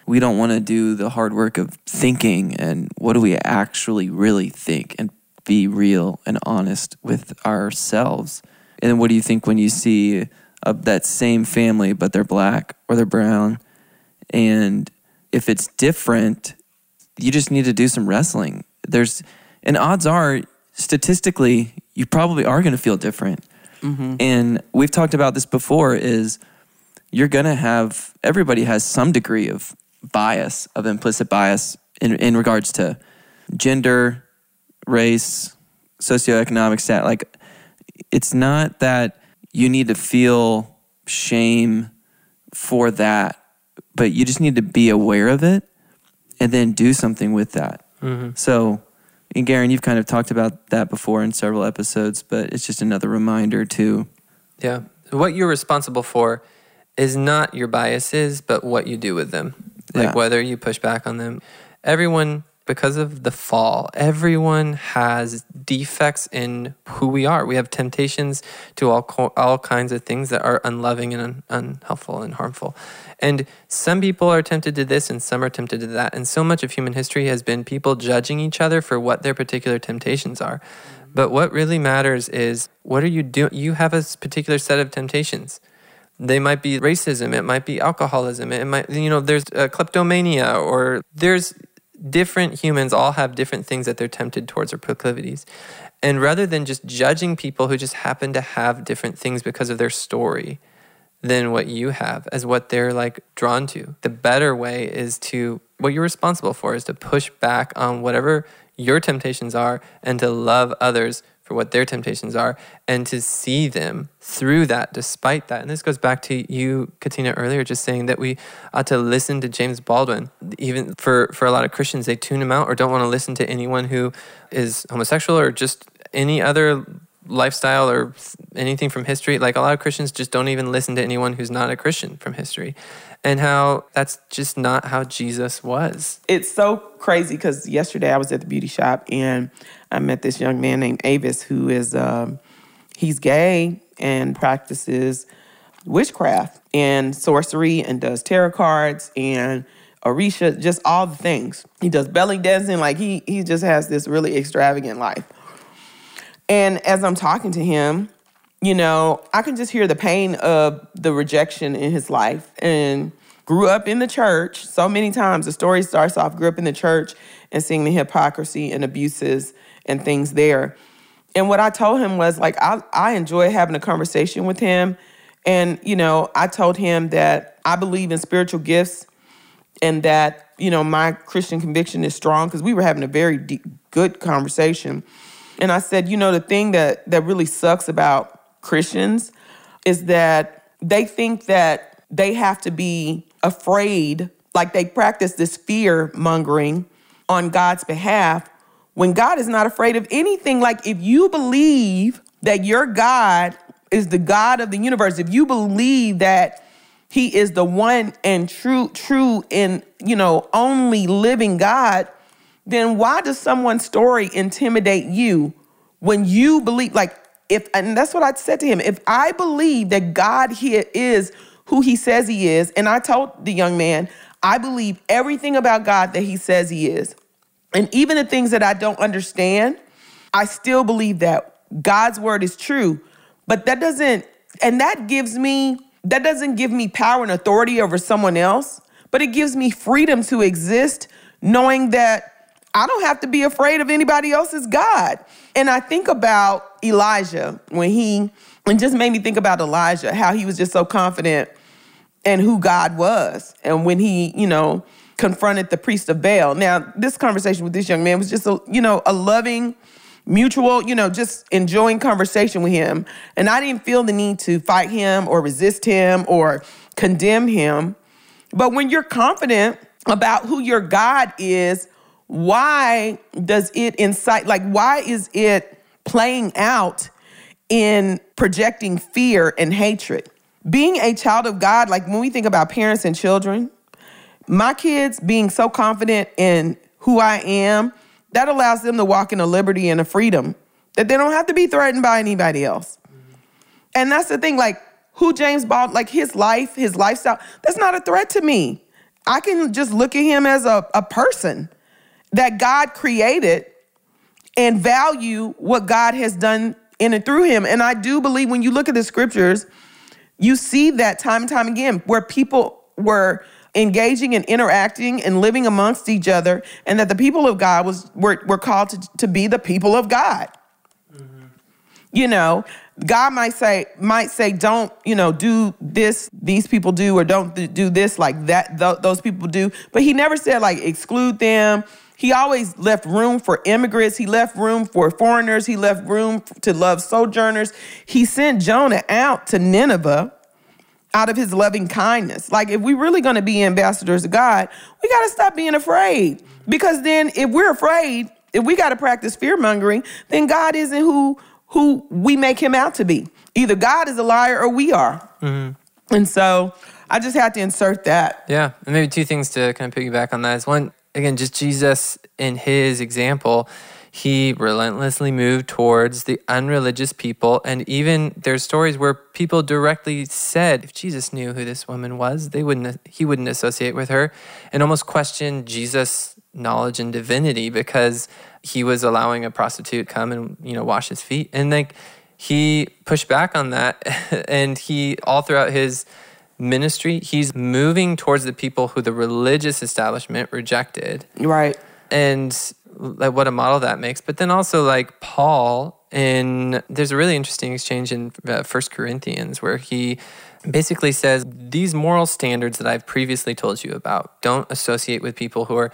S2: we don't want to do the hard work of thinking and what do we actually really think and be real and honest with ourselves. And what do you think when you see a, that same family, but they're black or they're brown? And if it's different, you just need to do some wrestling. There's, and odds are, statistically, you probably are going to feel different. Mm-hmm. And we've talked about this before is you're going to have, everybody has some degree of bias, of implicit bias in, in regards to gender, race, socioeconomic stat. Like, it's not that you need to feel shame for that, but you just need to be aware of it and then do something with that. Mm-hmm. So, and Garen, you've kind of talked about that before in several episodes, but it's just another reminder to.
S3: Yeah. What you're responsible for is not your biases, but what you do with them. Like yeah. whether you push back on them. Everyone because of the fall, everyone has defects in who we are. We have temptations to all all kinds of things that are unloving and un, unhelpful and harmful. And some people are tempted to this and some are tempted to that. And so much of human history has been people judging each other for what their particular temptations are. But what really matters is what are you doing? You have a particular set of temptations. They might be racism, it might be alcoholism, it might, you know, there's uh, kleptomania, or there's different humans all have different things that they're tempted towards or proclivities. And rather than just judging people who just happen to have different things because of their story than what you have as what they're like drawn to, the better way is to what you're responsible for is to push back on whatever your temptations are and to love others for what their temptations are and to see them through that despite that. And this goes back to you katina earlier just saying that we ought to listen to james baldwin. Even for for a lot of christians they tune him out or don't want to listen to anyone who is homosexual or just any other lifestyle or anything from history. Like a lot of christians just don't even listen to anyone who's not a christian from history and how that's just not how Jesus was.
S4: It's so crazy because yesterday I was at the beauty shop and I met this young man named Avis who is um, he's gay and practices witchcraft and sorcery and does tarot cards and Orisha, just all the things. He does belly dancing, like he he just has this really extravagant life. And as I'm talking to him, you know, I can just hear the pain of the rejection in his life and grew up in the church so many times. The story starts off grew up in the church and seeing the hypocrisy and abuses and things there. And what I told him was like, I, I enjoy having a conversation with him. And, you know, I told him that I believe in spiritual gifts and that, you know, my Christian conviction is strong because we were having a very deep, good conversation. And I said, you know, the thing that, that really sucks about Christians is that they think that they have to be afraid, like they practice this fear mongering on God's behalf when God is not afraid of anything. Like if you believe that your God is the God of the universe, if you believe that he is the one and true, true and, you know, only living God, then why does someone's story intimidate you when you believe, like, if and that's what I said to him. If I believe that God here is who he says he is, and I told the young man, I believe everything about God that he says he is. And even the things that I don't understand, I still believe that God's word is true. But that doesn't and that gives me that doesn't give me power and authority over someone else, but it gives me freedom to exist knowing that I don't have to be afraid of anybody else's God. And I think about Elijah when he And just made me think about Elijah, how he was just so confident in who God was. And when he, you know, confronted the priest of Baal. Now, this conversation with this young man was just a, you know, a loving, mutual, you know, just enjoying conversation with him. And I didn't feel the need to fight him or resist him or condemn him. But when you're confident about who your God is, why does it incite, like, why is it playing out in projecting fear and hatred? Being a child of God, like when we think about parents and children, my kids being so confident in who I am, that allows them to walk in a liberty and a freedom that they don't have to be threatened by anybody else. And that's the thing, like who James Baldwin, like his life, his lifestyle, that's not a threat to me. I can just look at him as a, a person that God created and value what God has done in and through him. And I do believe when you look at the scriptures, you see that time and time again where people were engaging and interacting and living amongst each other, and that the people of God was were, were called to, to be the people of God. Mm-hmm. You know, God might say might say don't you know do this these people do or don't do this like that th- those people do, but He never said like exclude them. He always left room for immigrants. He left room for foreigners. He left room to love sojourners. He sent Jonah out to Nineveh out of his loving kindness. Like, if we're really going to be ambassadors of God, we got to stop being afraid. Because then, if we're afraid, if we got to practice fear mongering, then God isn't who who we make him out to be. Either God is a liar or we are. Mm-hmm. And so, I just had to insert that.
S3: Yeah, and maybe two things to kind of piggyback on that is one, again, just Jesus in his example he relentlessly moved towards the unreligious people. And even there's stories where people directly said, if Jesus knew who this woman was, they wouldn't he wouldn't associate with her, and almost questioned Jesus' knowledge and divinity because he was allowing a prostitute come and you know wash his feet. And like he pushed back on that and he all throughout his ministry, he's moving towards the people who the religious establishment rejected.
S4: Right.
S3: And like what a model that makes. But then also like Paul in there's a really interesting exchange in uh, First Corinthians where he basically says these moral standards that I've previously told you about don't associate with people who are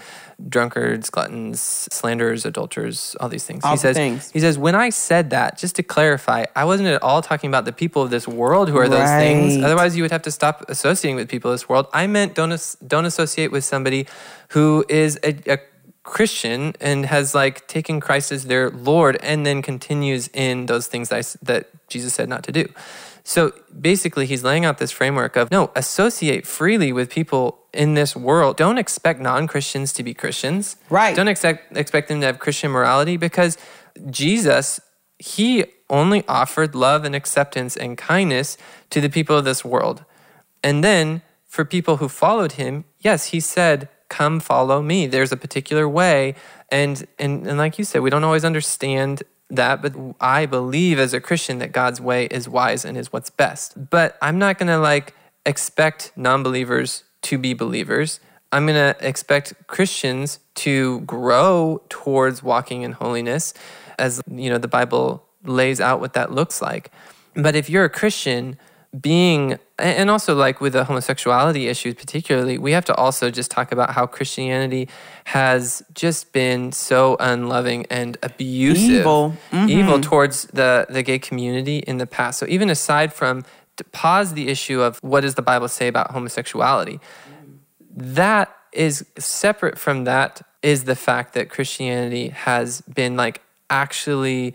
S3: drunkards, gluttons, slanderers, adulterers, all these things.
S4: All
S3: he says
S4: things.
S3: he says when I said that, just to clarify, I wasn't at all talking about the people of this world who are those things. Otherwise, you would have to stop associating with people of this world. I meant don't as- don't associate with somebody who is a, a Christian and has like taken Christ as their Lord and then continues in those things that, I, that Jesus said not to do. So basically, he's laying out this framework of no, associate freely with people in this world. Don't expect non Christians to be Christians.
S4: Right.
S3: Don't expect, expect them to have Christian morality because Jesus, he only offered love and acceptance and kindness to the people of this world. And then for people who followed him, yes, he said, come follow me. There's a particular way. And, and, and like you said, we don't always understand that, but I believe as a Christian that God's way is wise and is what's best. But I'm not going to like expect non believers to be believers. I'm going to expect Christians to grow towards walking in holiness as you know the Bible lays out what that looks like. But if you're a Christian being and also like with the homosexuality issues particularly we have to also just talk about how christianity has just been so unloving and abusive
S4: Evil. Mhm.
S3: evil towards the the gay community in the past so even aside from to pause the issue of what does the bible say about homosexuality that is separate from that is the fact that christianity has been like actually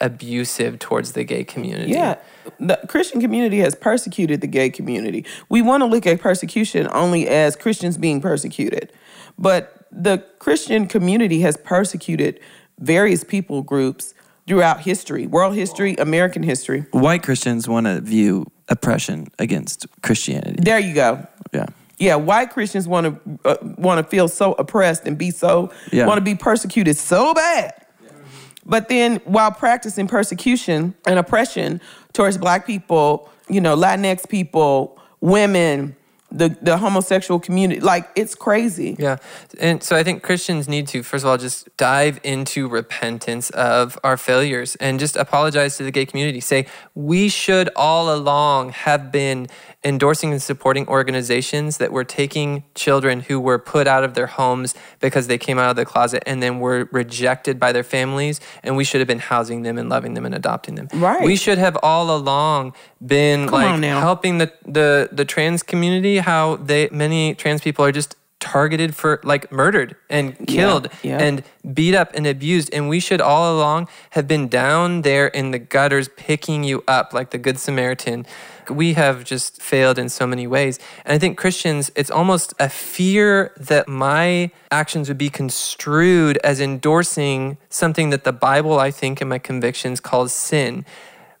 S3: abusive towards the gay community
S4: Yeah. The Christian community has persecuted the gay community. We want to look at persecution only as Christians being persecuted. But the Christian community has persecuted various people groups throughout history, world history, American history.
S2: White Christians want to view oppression against Christianity.
S4: There you go.
S2: Yeah.
S4: Yeah, white Christians want to uh, want to feel so oppressed and be so
S2: Yeah.
S4: want to be persecuted so bad. But then while practicing persecution and oppression towards black people, you know, Latinx people, women, the the homosexual community. Like it's crazy.
S3: Yeah. And so I think Christians need to, first of all, just dive into repentance of our failures and just apologize to the gay community. Say, we should all along have been endorsing and supporting organizations that were taking children who were put out of their homes because they came out of the closet and then were rejected by their families. And we should have been housing them and loving them and adopting them.
S4: Right.
S3: We should have all along been
S4: Come
S3: like helping the, the, the trans community, how they many trans people are just targeted for like murdered and killed
S4: yeah.
S3: and beat up and abused. And we should all along have been down there in the gutters picking you up like the good samaritan. We have just failed in so many ways. And i think christians it's almost a fear that my actions would be construed as endorsing something that the bible i think and my convictions calls sin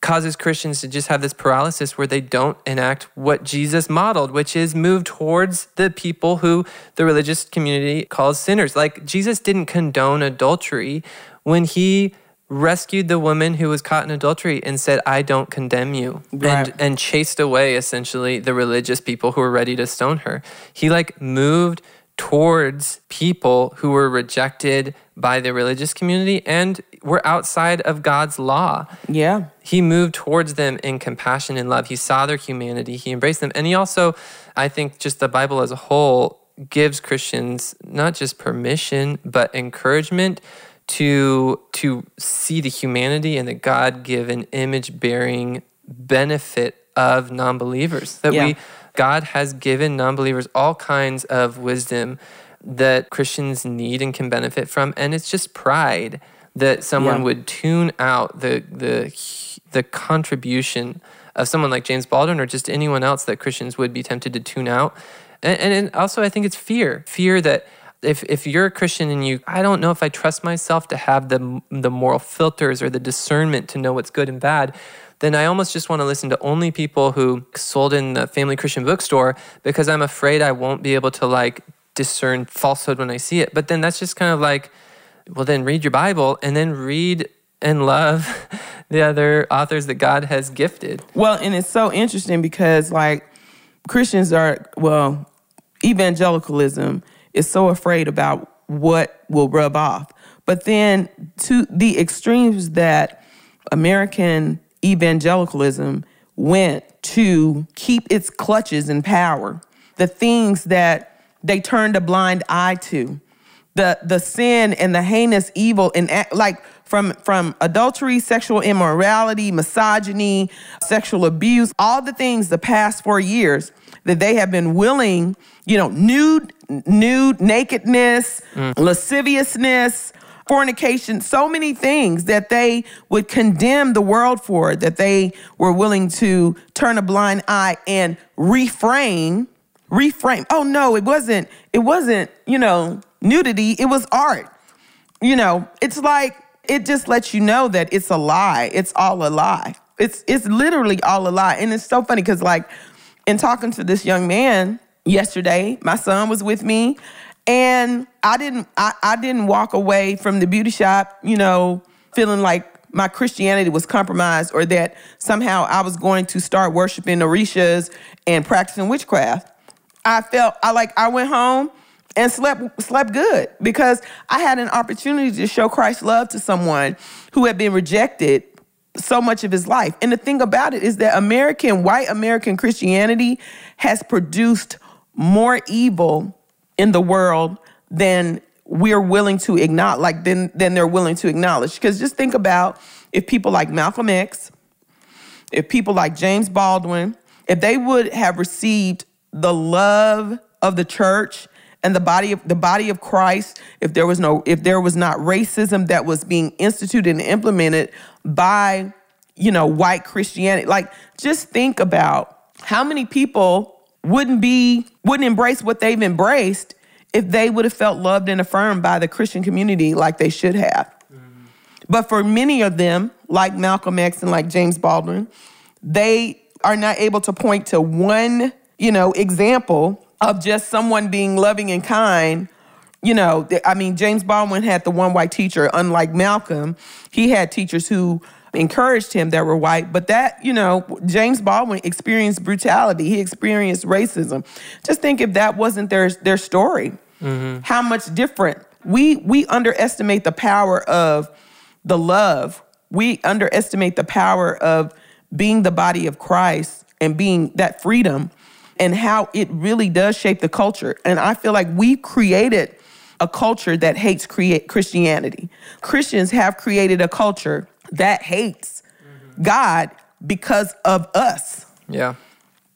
S3: causes Christians to just have this paralysis where they don't enact what Jesus modeled, which is move towards the people who the religious community calls sinners. Like Jesus didn't condone adultery when he rescued the woman who was caught in adultery and said, I don't condemn you.
S4: Right.
S3: And and chased away essentially the religious people who were ready to stone her. He like moved towards people who were rejected by the religious community and were outside of God's law.
S4: Yeah.
S3: He moved towards them in compassion and love. He saw their humanity. He embraced them. And he also, I think, just the Bible as a whole gives Christians not just permission, but encouragement to, to see the humanity and the God given image bearing benefit of non believers. That
S4: Yeah.
S3: we, God has given non believers all kinds of wisdom that Christians need and can benefit from. And it's just pride that someone
S4: Yeah.
S3: would tune out the the the contribution of someone like James Baldwin or just anyone else that Christians would be tempted to tune out. And, and also, I think it's fear, fear that if if you're a Christian and you, I don't know if I trust myself to have the the moral filters or the discernment to know what's good and bad. Then I almost just want to listen to only people who sold in the family Christian bookstore because I'm afraid I won't be able to like discern falsehood when I see it. But then that's just kind of like, well, then read your Bible and then read and love the other authors that God has gifted.
S4: Well, and it's so interesting because like Christians are well, evangelicalism is so afraid about what will rub off. But then to the extremes that American evangelicalism went to keep its clutches in power, the things that they turned a blind eye to, the the sin and the heinous evil and like from from adultery, sexual immorality, misogyny, sexual abuse, all the things the past four years that they have been willing, you know, nude, nude, nakedness, mm. lasciviousness, fornication, so many things that they would condemn the world for, that they were willing to turn a blind eye and reframe, reframe. Oh no, it wasn't, it wasn't, you know, nudity, it was art. You know, it's like it just lets you know that it's a lie. It's all a lie. It's it's literally all a lie. And it's so funny because like in talking to this young man yesterday, my son was with me, and I didn't I, I didn't walk away from the beauty shop, you know, feeling like my Christianity was compromised or that somehow I was going to start worshiping Orishas and practicing witchcraft. I felt I like I went home and slept slept good because I had an opportunity to show Christ's love to someone who had been rejected so much of his life. And the thing about it is that American white American Christianity has produced more evil in the world than we're willing to acknowledge like than than they're willing to acknowledge because just think about if people like Malcolm X if people like James Baldwin, if they would have received the love of the church and the body of the body of Christ, if there was no if there was not racism that was being instituted and implemented by, you know, white Christianity, like just think about how many people wouldn't be wouldn't embrace what they've embraced if they would have felt loved and affirmed by the Christian community like they should have. Mm-hmm. But for many of them, like Malcolm X and like James Baldwin, they are not able to point to one, you know, example of just someone being loving and kind. You know, I mean, James Baldwin had the one white teacher, unlike Malcolm. He had teachers who encouraged him that were white. But that, you know, James Baldwin experienced brutality. He experienced racism. Just think if that wasn't their their story, mm-hmm. how much different. We we underestimate the power of the love. We underestimate the power of being the body of Christ and being that freedom and how it really does shape the culture. And I feel like we created a culture that hates create Christianity. Christians have created a culture that hates mm-hmm. God because of us.
S3: Yeah.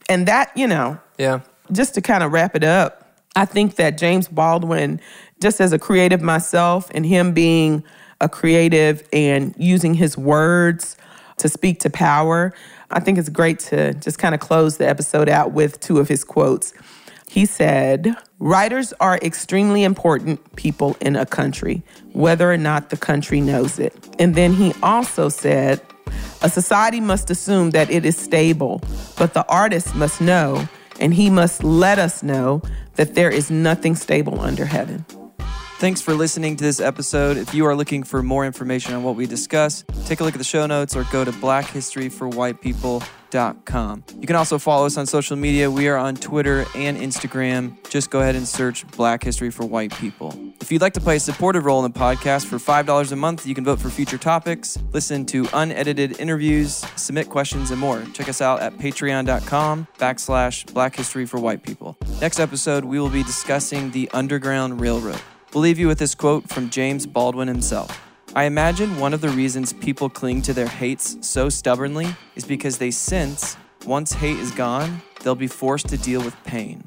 S4: And that, you know,
S3: yeah.
S4: Just to kind of wrap it up, I think that James Baldwin, just as a creative myself, and him being a creative and using his words to speak to power, I think it's great to just kind of close the episode out with two of his quotes. He said, Writers are extremely important people in a country, whether or not the country knows it. And then he also said, A society must assume that it is stable, but the artist must know, and he must let us know, that there is nothing stable under heaven.
S2: Thanks for listening to this episode. If you are looking for more information on what we discuss, take a look at the show notes or go to blackhistoryforwhitepeople.com. You can also follow us on social media. We are on Twitter and Instagram. Just go ahead and search Black History for White People. If you'd like to play a supportive role in the podcast for $5 a month, you can vote for future topics, listen to unedited interviews, submit questions, and more. Check us out at patreon.com backslash Black History for White People. Next episode, we will be discussing the Underground Railroad. We'll leave you with this quote from James Baldwin himself. I imagine one of the reasons people cling to their hates so stubbornly is because they sense once hate is gone, they'll be forced to deal with pain.